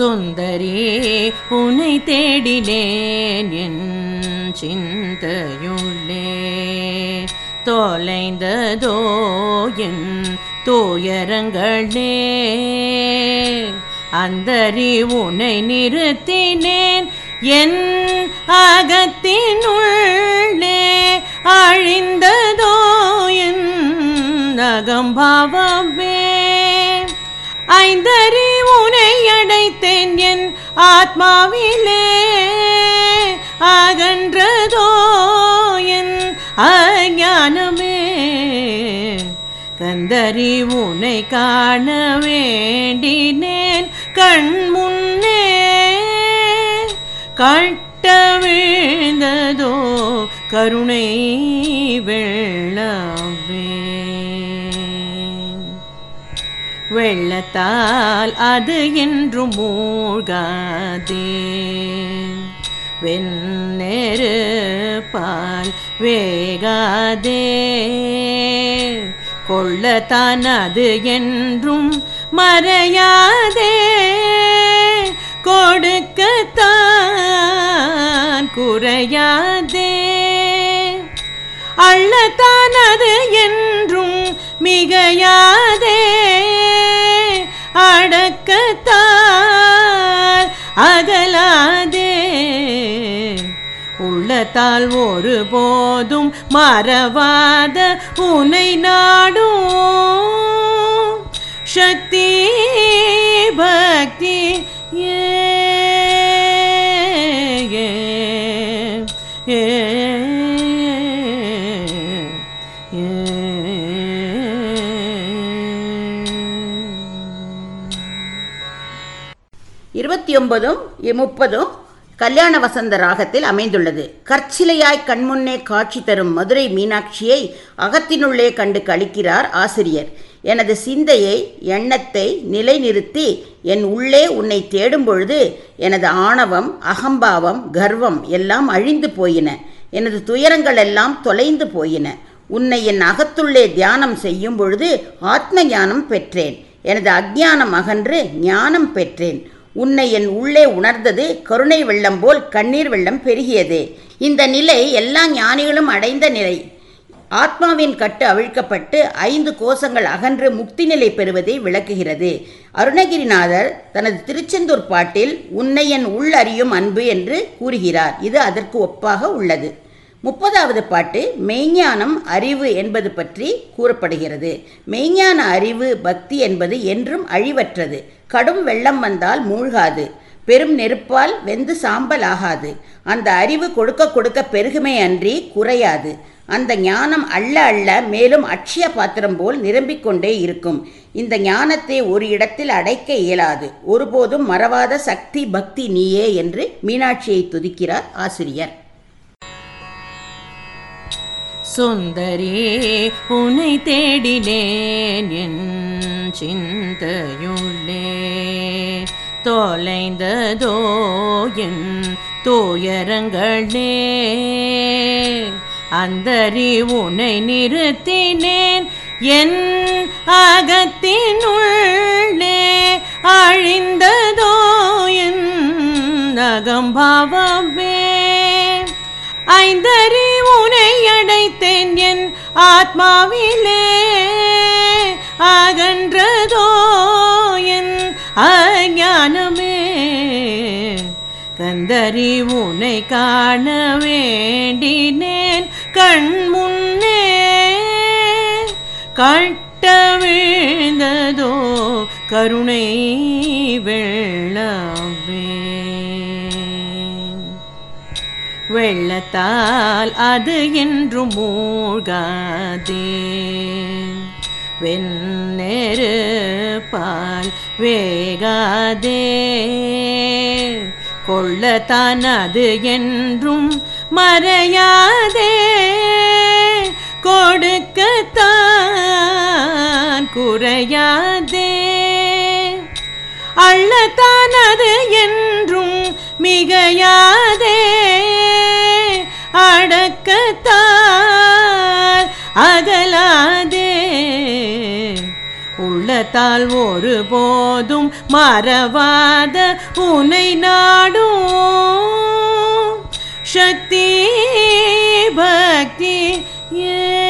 சுந்தரே உனை தேடினேன் என் சிந்தையுள்ளே. தொலைந்ததோ என் துயரங்களே அந்தரி உனை நிறுத்தினேன் என் அகத்தினுள்ளே. அழிந்ததோ என் அகம்பாவமே. ஐந்தறி உனை அடைத்தேன் என் ஆத்மாவிலே. அகன்றதோ என் அஞானமே கந்தறி உனை காண வேண்டினேன் கண் முன்னே கட்ட விழுந்ததோ கருணை வெள்ளவே வெள்ளத்தால் அது என்று மூழ்காதே. வெண்ணெரு பால் வேகாதே. கொள்ளத்தான் அது என்றும் மறையாதே. கொடுக்கத்தான் குறையாதே. அள்ளத்தான் அது என்றும் மிகையாதே. அகலாதே. உள்ளத்தால் ஒரு போதும் மறவாத உனை நாடும் சக்தி பக்தி ஏ ஏ. இருபத்தி ஒன்பதும் முப்பதும் கல்யாண வசந்த ராகத்தில் அமைந்துள்ளது. கற்சிலையாய் கண்முன்னே காட்சி தரும் மதுரை மீனாட்சியை அகத்தினுள்ளே கண்டு கழிக்கிறார் ஆசிரியர். எனது சிந்தையை எண்ணத்தை நிலைநிறுத்தி என் உள்ளே உன்னை தேடும் பொழுது எனது ஆணவம் அகம்பாவம் கர்வம் எல்லாம் அழிந்து போயின. எனது துயரங்கள் எல்லாம் தொலைந்து போயின. உன்னை என் அகத்துள்ளே தியானம் செய்யும் பொழுது ஆத்ம ஞானம் பெற்றேன். எனது அஜ்ஞானம் அகன்று ஞானம் பெற்றேன். உன்னை என் உள்ளே உணர்ந்தது கருணை வெள்ளம் போல் கண்ணீர் வெள்ளம் பெருகியது. இந்த நிலை எல்லா ஞானிகளும் அடைந்த நிலை. ஆத்மாவின் கட்டு அவிழ்க்கப்பட்டு ஐந்து கோஷங்கள் அகன்று முக்தி நிலை பெறுவதை விளக்குகிறது. அருணகிரிநாதர் தனது திருச்செந்தூர் பாட்டில் உன்னை என் உள் அறியும் அன்பு என்று கூறுகிறார். இது அதற்கு ஒப்பாக உள்ளது. முப்பதாவது பாட்டு மெய்ஞானம் அறிவு என்பது பற்றி கூறப்படுகிறது. மெய்ஞான அறிவு பக்தி என்பது என்றும் அழிவற்றது. கடும் வெள்ளம் வந்தால் மூழ்காது. பெரும் நெருப்பால் வெந்து சாம்பல் ஆகாது. அந்த அறிவு கொடுக்க கொடுக்க பெருகுமே அன்றி குறையாது. அந்த ஞானம் அள்ள அள்ள மேலும் அட்சய பாத்திரம் போல் நிரம்பிக் கொண்டே இருக்கும். இந்த ஞானத்தை ஒரு இடத்தில் அடைக்க இயலாது. ஒருபோதும் மறவாத சக்தி பக்தி நீயே என்று மீனாட்சியை துதிக்கிறார் ஆசிரியர். சுந்தரே உனை தேடினேன் என் சிந்தையுள்ளே. தொலைந்ததோ என் துயரங்களே அந்தரி உனை நிறுத்தினேன் என் அகத்தினுள்ளே. அழிந்ததோ என் அகம்பாவமே. ஐந்தறி என் ஆத்மாவிலே அகன்றதோ என் அஞானமே. கந்தரி உனை காண வேண்டினேன் கண் முன்னே. கட்ட விழுந்ததோ கருணை வெள்ள வெள்ளத்தால் அது என்று மூழ்காதே. வெண்ணெரு பால் வேகாதே. கொள்ளத்தான் அது என்றும் மறையாதே. கொடுக்கத்தான் குறையாதே. உள்ளத்தால் ஒரு போதும் மறவாத உனை நாடும் சக்தி பக்தி ஏ